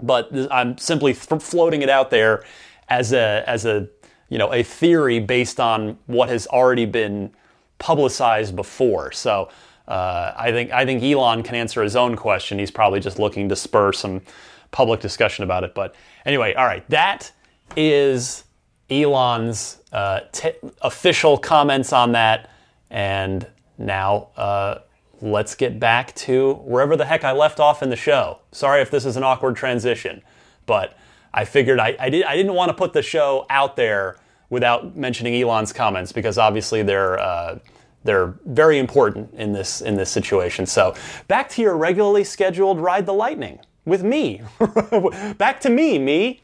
but I'm simply floating it out there as a as a you know a theory based on what has already been publicized before. So uh, I think I think Elon can answer his own question. He's probably just looking to spur some public discussion about it. But anyway, all right, that is Elon's uh, t- official comments on that. And now uh, let's get back to wherever the heck I left off in the show. Sorry if this is an awkward transition, but I figured I, I, did, I didn't want to put the show out there without mentioning Elon's comments because obviously they're uh, they're very important in this in this situation. So back to your regularly scheduled ride the lightning with me. back to me, me.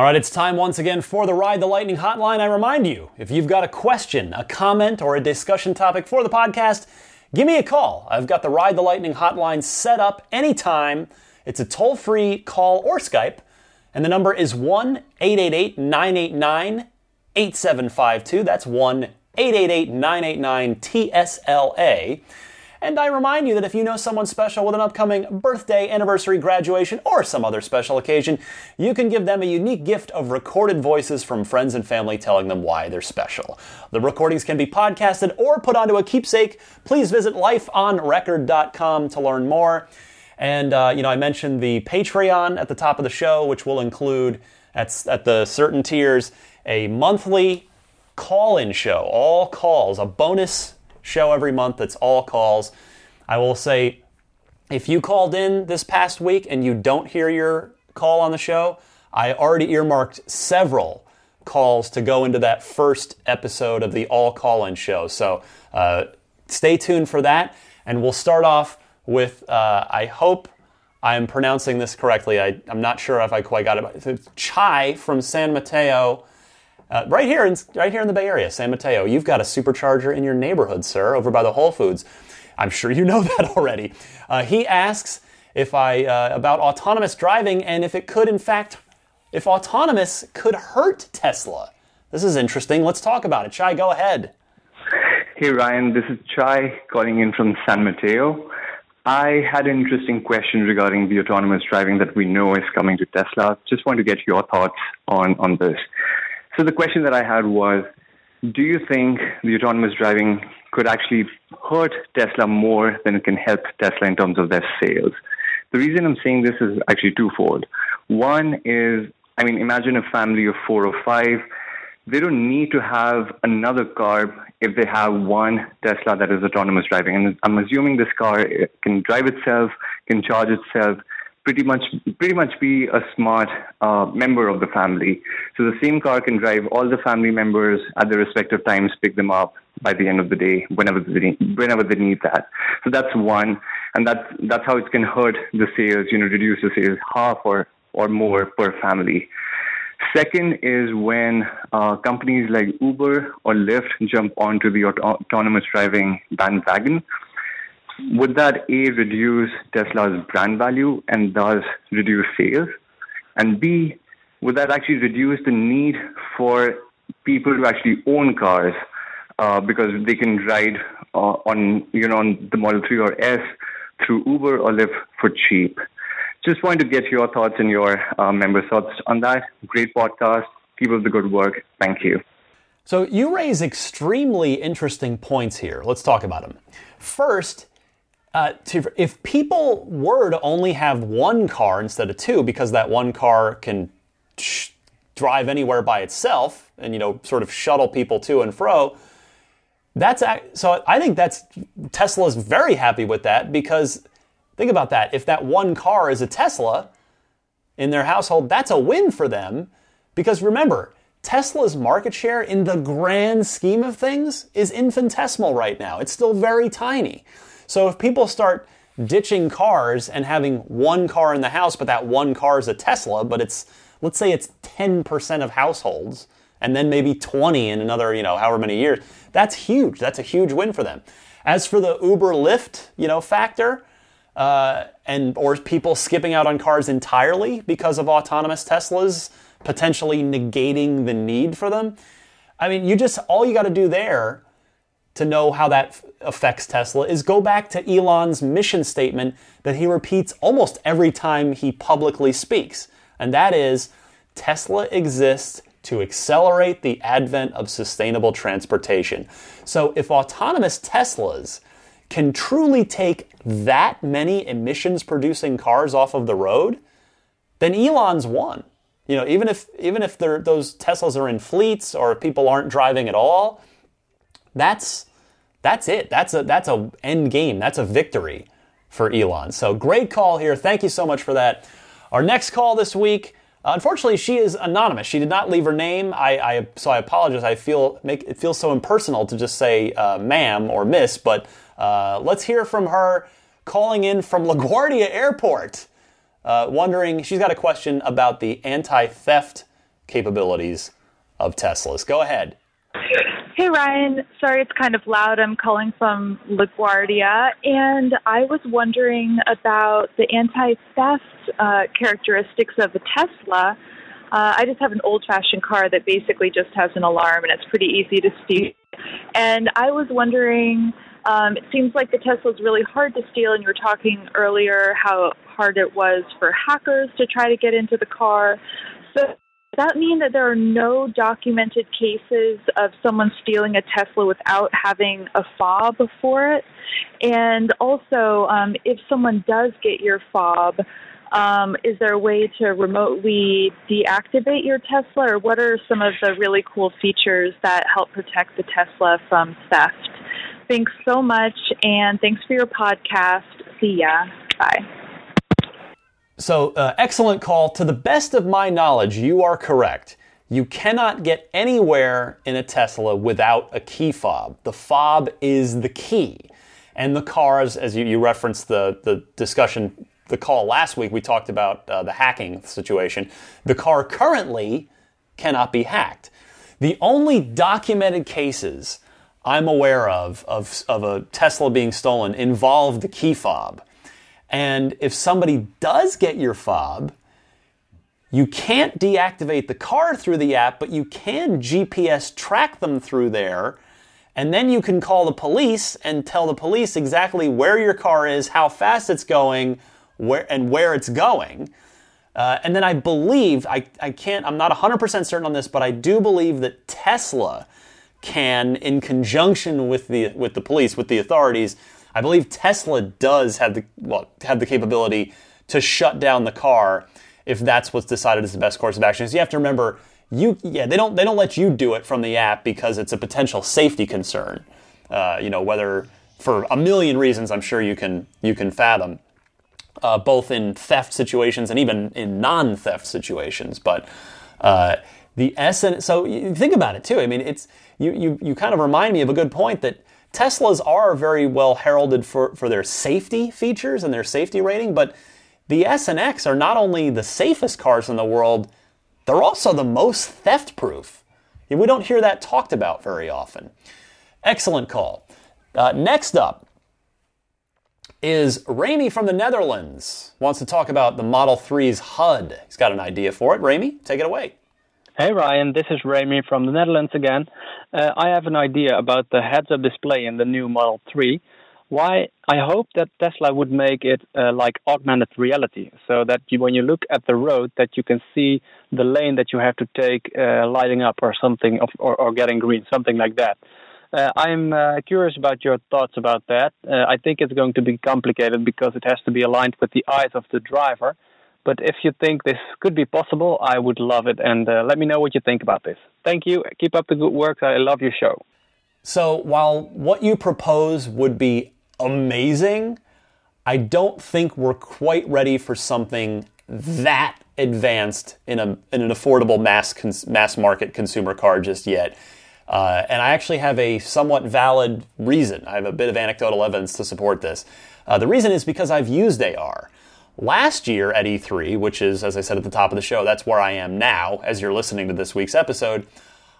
All right, it's time once again for the Ride the Lightning hotline. I remind you, if you've got a question, a comment, or a discussion topic for the podcast, give me a call. I've got the Ride the Lightning hotline set up anytime. It's a toll free call or Skype, and the number is 1 888 989 8752. That's 1 888 989 TSLA. And I remind you that if you know someone special with an upcoming birthday, anniversary, graduation, or some other special occasion, you can give them a unique gift of recorded voices from friends and family telling them why they're special. The recordings can be podcasted or put onto a keepsake. Please visit lifeonrecord.com to learn more. And, uh, you know, I mentioned the Patreon at the top of the show, which will include, at, at the certain tiers, a monthly call in show, all calls, a bonus show every month that's all calls. I will say, if you called in this past week and you don't hear your call on the show, I already earmarked several calls to go into that first episode of the All Call In show. So uh, stay tuned for that. And we'll start off with, uh, I hope I'm pronouncing this correctly. I, am not sure if I quite got it. Chai from San Mateo. Uh, right here, in, right here in the Bay Area, San Mateo. You've got a supercharger in your neighborhood, sir, over by the Whole Foods. I'm sure you know that already. Uh, he asks if I uh, about autonomous driving and if it could, in fact, if autonomous could hurt Tesla. This is interesting. Let's talk about it. Chai, go ahead. Hey Ryan, this is Chai calling in from San Mateo. I had an interesting question regarding the autonomous driving that we know is coming to Tesla. Just want to get your thoughts on, on this. So the question that I had was, do you think the autonomous driving could actually hurt Tesla more than it can help Tesla in terms of their sales? The reason I'm saying this is actually twofold. One is, I mean, imagine a family of four or five. They don't need to have another car if they have one Tesla that is autonomous driving. And I'm assuming this car can drive itself, can charge itself, pretty much pretty much be a smart uh, member of the family. So the same car can drive all the family members at their respective times, pick them up by the end of the day, whenever they need, whenever they need that. So that's one, and that's that's how it can hurt the sales. You know, reduce the sales half or or more per family. Second is when uh, companies like Uber or Lyft jump onto the auto- autonomous driving bandwagon would that A, reduce Tesla's brand value and thus reduce sales? And B, would that actually reduce the need for people to actually own cars uh, because they can ride uh, on, you know, on the Model 3 or S through Uber or Lyft for cheap? Just wanted to get your thoughts and your uh, members' thoughts on that. Great podcast. Keep up the good work. Thank you. So, you raise extremely interesting points here. Let's talk about them. First, uh, to, if people were to only have one car instead of two, because that one car can sh- drive anywhere by itself and you know sort of shuttle people to and fro, that's so. I think that's Tesla's very happy with that because think about that. If that one car is a Tesla in their household, that's a win for them because remember. Tesla's market share in the grand scheme of things is infinitesimal right now. It's still very tiny. So if people start ditching cars and having one car in the house, but that one car is a Tesla, but it's, let's say it's 10% of households, and then maybe 20 in another, you know, however many years, that's huge. That's a huge win for them. As for the Uber Lyft, you know, factor, uh, and or people skipping out on cars entirely because of autonomous Teslas, potentially negating the need for them. I mean, you just all you got to do there to know how that affects Tesla is go back to Elon's mission statement that he repeats almost every time he publicly speaks. And that is Tesla exists to accelerate the advent of sustainable transportation. So if autonomous Teslas can truly take that many emissions producing cars off of the road, then Elon's won. You know, even if even if those Teslas are in fleets or people aren't driving at all, that's that's it. That's a that's a end game. That's a victory for Elon. So great call here. Thank you so much for that. Our next call this week. Uh, unfortunately, she is anonymous. She did not leave her name. I, I so I apologize. I feel make it feels so impersonal to just say uh, "ma'am" or "miss." But uh, let's hear from her calling in from LaGuardia Airport, uh, wondering she's got a question about the anti-theft capabilities of Teslas. Go ahead. Hey Ryan, sorry it's kind of loud. I'm calling from LaGuardia, and I was wondering about the anti-theft uh, characteristics of a Tesla. Uh, I just have an old-fashioned car that basically just has an alarm, and it's pretty easy to steal. And I was wondering, um, it seems like the Tesla is really hard to steal, and you were talking earlier how hard it was for hackers to try to get into the car. So does that mean that there are no documented cases of someone stealing a Tesla without having a fob for it? And also, um, if someone does get your fob, um, is there a way to remotely deactivate your Tesla, or what are some of the really cool features that help protect the Tesla from theft? Thanks so much, and thanks for your podcast. See ya. Bye. So, uh, excellent call. To the best of my knowledge, you are correct. You cannot get anywhere in a Tesla without a key fob. The fob is the key. And the cars, as you, you referenced the, the discussion, the call last week, we talked about uh, the hacking situation. The car currently cannot be hacked. The only documented cases I'm aware of, of, of a Tesla being stolen involve the key fob. And if somebody does get your fob, you can't deactivate the car through the app, but you can GPS track them through there. And then you can call the police and tell the police exactly where your car is, how fast it's going, where, and where it's going. Uh, and then I believe, I, I can't, I'm not 100% certain on this, but I do believe that Tesla can, in conjunction with the, with the police, with the authorities, I believe Tesla does have the, well, have the capability to shut down the car if that's what's decided is the best course of action. So you have to remember, you yeah they don't they don't let you do it from the app because it's a potential safety concern. Uh, you know whether for a million reasons I'm sure you can you can fathom. Uh, both in theft situations and even in non-theft situations, but uh, the essence. So think about it too. I mean, it's you, you you kind of remind me of a good point that Teslas are very well heralded for for their safety features and their safety rating, but the S and X are not only the safest cars in the world, they're also the most theft proof. We don't hear that talked about very often. Excellent call. Uh, next up is Ramy from the Netherlands. Wants to talk about the Model 3's HUD. He's got an idea for it. Ramy, take it away. Hey Ryan, this is Ramy from the Netherlands again. Uh, I have an idea about the heads up display in the new Model 3 why I hope that Tesla would make it uh, like augmented reality, so that you, when you look at the road, that you can see the lane that you have to take, uh, lighting up or something, or, or getting green, something like that. Uh, I'm uh, curious about your thoughts about that. Uh, I think it's going to be complicated because it has to be aligned with the eyes of the driver. But if you think this could be possible, I would love it. And uh, let me know what you think about this. Thank you. Keep up the good work. I love your show. So, while what you propose would be amazing. I don't think we're quite ready for something that advanced in, a, in an affordable mass, cons, mass market consumer car just yet. Uh, and I actually have a somewhat valid reason. I have a bit of anecdotal evidence to support this. Uh, the reason is because I've used AR. Last year at E3, which is, as I said at the top of the show, that's where I am now as you're listening to this week's episode,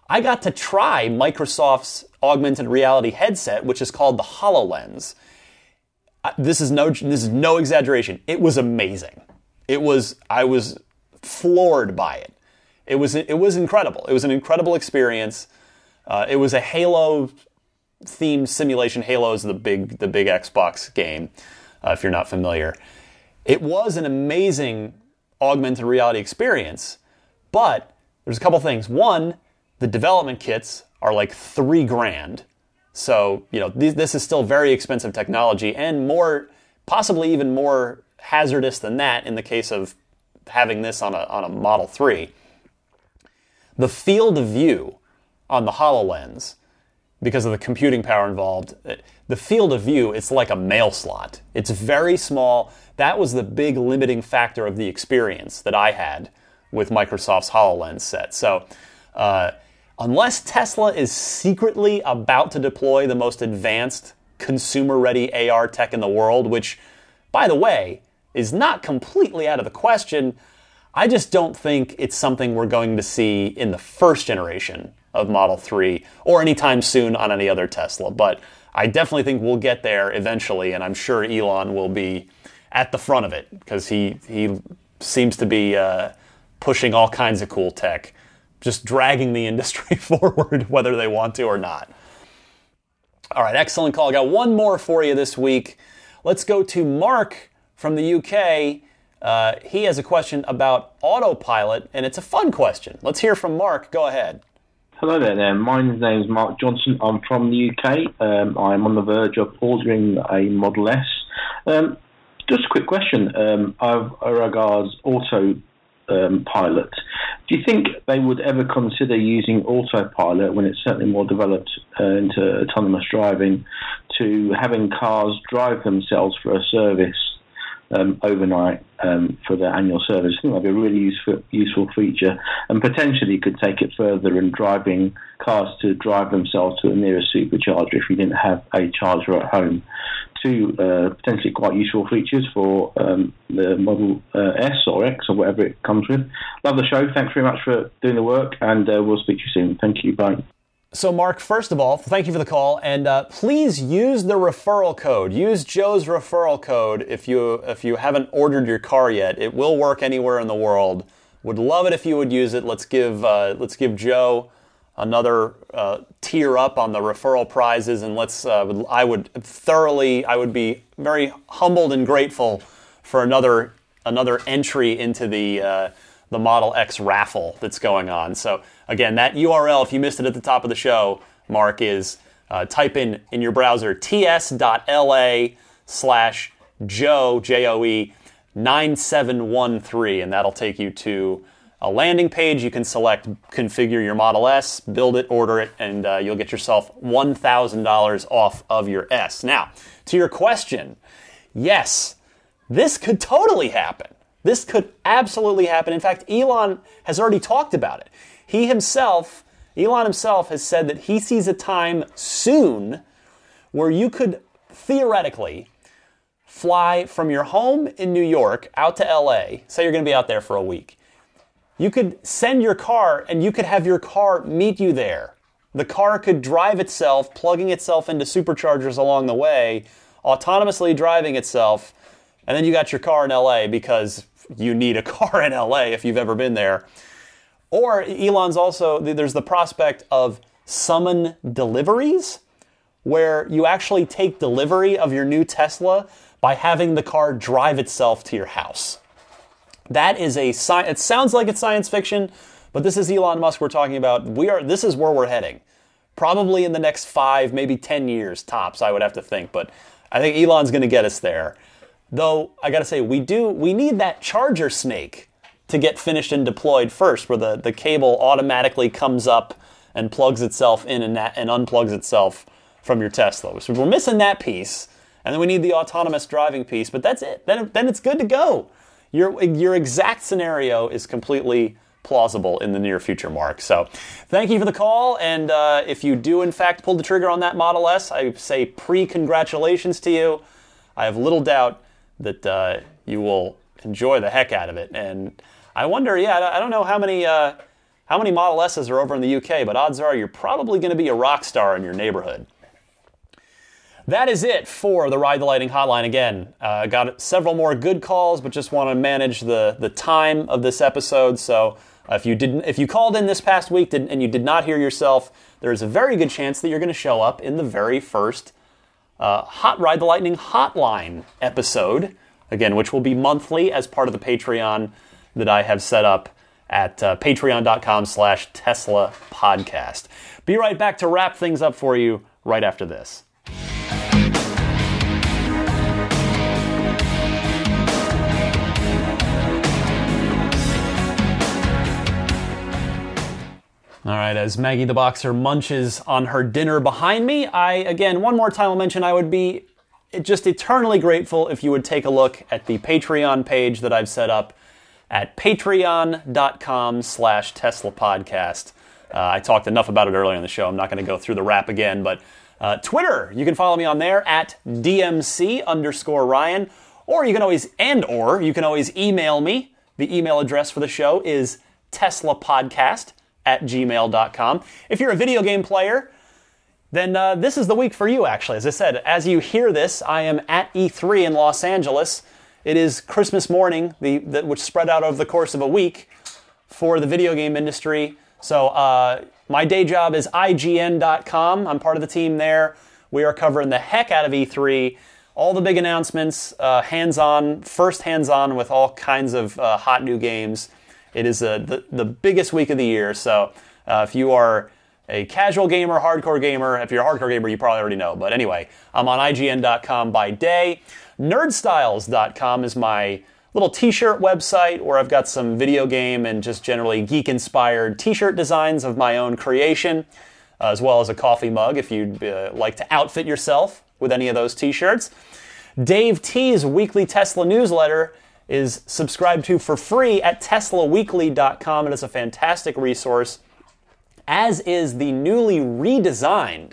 I got to try Microsoft's augmented reality headset, which is called the HoloLens this is no this is no exaggeration. It was amazing. It was I was floored by it. It was it was incredible. It was an incredible experience. Uh, it was a Halo themed simulation. Halo is the big the big Xbox game. Uh, if you're not familiar, it was an amazing augmented reality experience. But there's a couple things. One, the development kits are like three grand so, you know, th- this is still very expensive technology and more, possibly even more hazardous than that in the case of having this on a, on a Model 3. The field of view on the HoloLens, because of the computing power involved, uh, the field of view, it's like a mail slot. It's very small. That was the big limiting factor of the experience that I had with Microsoft's HoloLens set. So, uh, unless Tesla is secretly about to deploy the most advanced consumer ready AR tech in the world, which, by the way, is not completely out of the question, I just don't think it's something we're going to see in the first generation of Model 3 or anytime soon on any other Tesla. But I definitely think we'll get there eventually, and I'm sure Elon will be at the front of it because he, he seems to be uh, pushing all kinds of cool tech just dragging the industry forward, whether they want to or not. All right, excellent call. I got one more for you this week. Let's go to Mark from the UK. Uh, he has a question about autopilot, and it's a fun question. Let's hear from Mark. Go ahead. Hello there. there. My name is Mark Johnson. I'm from the UK. Um, I'm on the verge of ordering a Model S. Um, just a quick question. Um, as regards auto um, pilot. Do you think they would ever consider using autopilot when it's certainly more developed uh, into autonomous driving to having cars drive themselves for a service um, overnight um, for their annual service. I think that'd be a really useful useful feature, and potentially could take it further in driving cars to drive themselves to the nearest supercharger if you didn't have a charger at home. Two uh, potentially quite useful features for um, the Model uh, S or X or whatever it comes with. Love the show. Thanks very much for doing the work, and uh, we'll speak to you soon. Thank you. Bye. So, Mark, first of all, thank you for the call, and uh, please use the referral code. Use Joe's referral code if you if you haven't ordered your car yet. It will work anywhere in the world. Would love it if you would use it. Let's give uh, let's give Joe another uh, tier up on the referral prizes, and let's. Uh, I would thoroughly, I would be very humbled and grateful for another another entry into the uh, the Model X raffle that's going on. So Again, that URL, if you missed it at the top of the show, Mark, is uh, type in in your browser ts.la slash Joe, J O E, 9713, and that'll take you to a landing page. You can select configure your Model S, build it, order it, and uh, you'll get yourself $1,000 off of your S. Now, to your question, yes, this could totally happen. This could absolutely happen. In fact, Elon has already talked about it. He himself, Elon himself, has said that he sees a time soon where you could theoretically fly from your home in New York out to LA. Say you're going to be out there for a week. You could send your car and you could have your car meet you there. The car could drive itself, plugging itself into superchargers along the way, autonomously driving itself, and then you got your car in LA because you need a car in LA if you've ever been there. Or Elon's also, there's the prospect of summon deliveries, where you actually take delivery of your new Tesla by having the car drive itself to your house. That is a sci- it sounds like it's science fiction, but this is Elon Musk we're talking about. We are this is where we're heading. Probably in the next 5, maybe 10 years tops, I would have to think, but I think Elon's going to get us there. Though I got to say we do we need that charger snake to get finished and deployed first, where the, the cable automatically comes up and plugs itself in and, that, and unplugs itself from your Tesla. So we're missing that piece, and then we need the autonomous driving piece, but that's it. Then, then it's good to go. Your, your exact scenario is completely plausible in the near future, Mark. So thank you for the call, and uh, if you do in fact pull the trigger on that Model S, I say pre-congratulations to you. I have little doubt that uh, you will enjoy the heck out of it, and I wonder, yeah, I don't know how many uh, how many Model S's are over in the UK, but odds are you're probably going to be a rock star in your neighborhood. That is it for the Ride the Lightning hotline. Again, uh, got several more good calls, but just want to manage the the time of this episode. So uh, if you didn't, if you called in this past week and you did not hear yourself, there is a very good chance that you're going to show up in the very first uh, Hot Ride the Lightning hotline episode. Again, which will be monthly as part of the Patreon that I have set up at uh, patreon.com slash Tesla podcast. Be right back to wrap things up for you right after this. All right, as Maggie the Boxer munches on her dinner behind me, I, again, one more time will mention I would be just eternally grateful if you would take a look at the Patreon page that I've set up at patreon.com slash Tesla podcast. Uh, I talked enough about it earlier in the show. I'm not going to go through the wrap again, but uh, Twitter, you can follow me on there at DMC underscore Ryan, or you can always, and or you can always email me. The email address for the show is teslapodcast at gmail.com. If you're a video game player, then uh, this is the week for you, actually. As I said, as you hear this, I am at E3 in Los Angeles. It is Christmas morning, the, the, which spread out over the course of a week for the video game industry. So uh, my day job is IGN.com. I'm part of the team there. We are covering the heck out of E3, all the big announcements, uh, hands-on, first hands-on with all kinds of uh, hot new games. It is uh, the, the biggest week of the year. So uh, if you are a casual gamer, hardcore gamer, if you're a hardcore gamer, you probably already know. But anyway, I'm on IGN.com by day. Nerdstyles.com is my little t-shirt website where I've got some video game and just generally geek-inspired t-shirt designs of my own creation, as well as a coffee mug if you'd uh, like to outfit yourself with any of those t-shirts. Dave T's weekly Tesla newsletter is subscribed to for free at teslaweekly.com. and It is a fantastic resource, as is the newly redesigned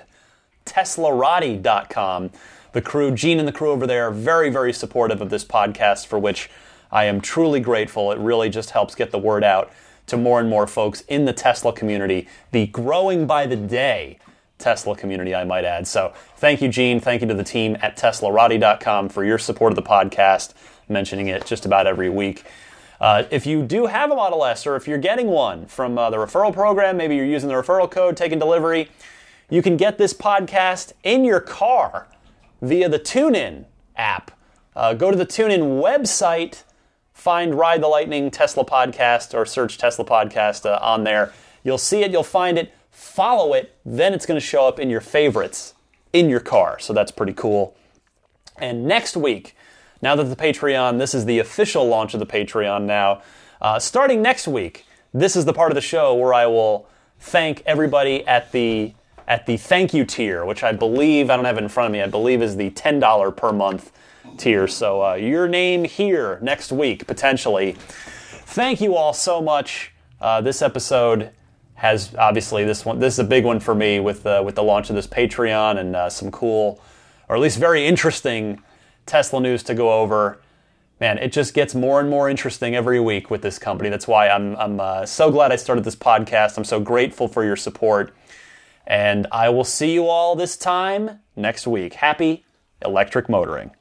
teslarati.com. The crew, Gene and the crew over there, are very, very supportive of this podcast, for which I am truly grateful. It really just helps get the word out to more and more folks in the Tesla community, the growing by the day Tesla community, I might add. So thank you, Gene. Thank you to the team at teslarati.com for your support of the podcast, mentioning it just about every week. Uh, if you do have a Model S or if you're getting one from uh, the referral program, maybe you're using the referral code, taking delivery, you can get this podcast in your car via the TuneIn app. Uh, go to the TuneIn website, find Ride the Lightning Tesla podcast or search Tesla podcast uh, on there. You'll see it, you'll find it follow it, then it's going to show up in your favorites in your car. So that's pretty cool. And next week, now that the Patreon, this is the official launch of the Patreon now, uh, starting next week, this is the part of the show where I will thank everybody at the at the thank you tier, which I believe I don't have it in front of me. I believe is the ten dollar per month tier. So uh, your name here next week potentially. Thank you all so much. Uh, this episode has obviously this one. This is a big one for me with uh, with the launch of this Patreon and uh, some cool, or at least very interesting Tesla news to go over. Man, it just gets more and more interesting every week with this company. That's why I'm I'm uh, so glad I started this podcast. I'm so grateful for your support, and I will see you all this time next week. Happy electric motoring.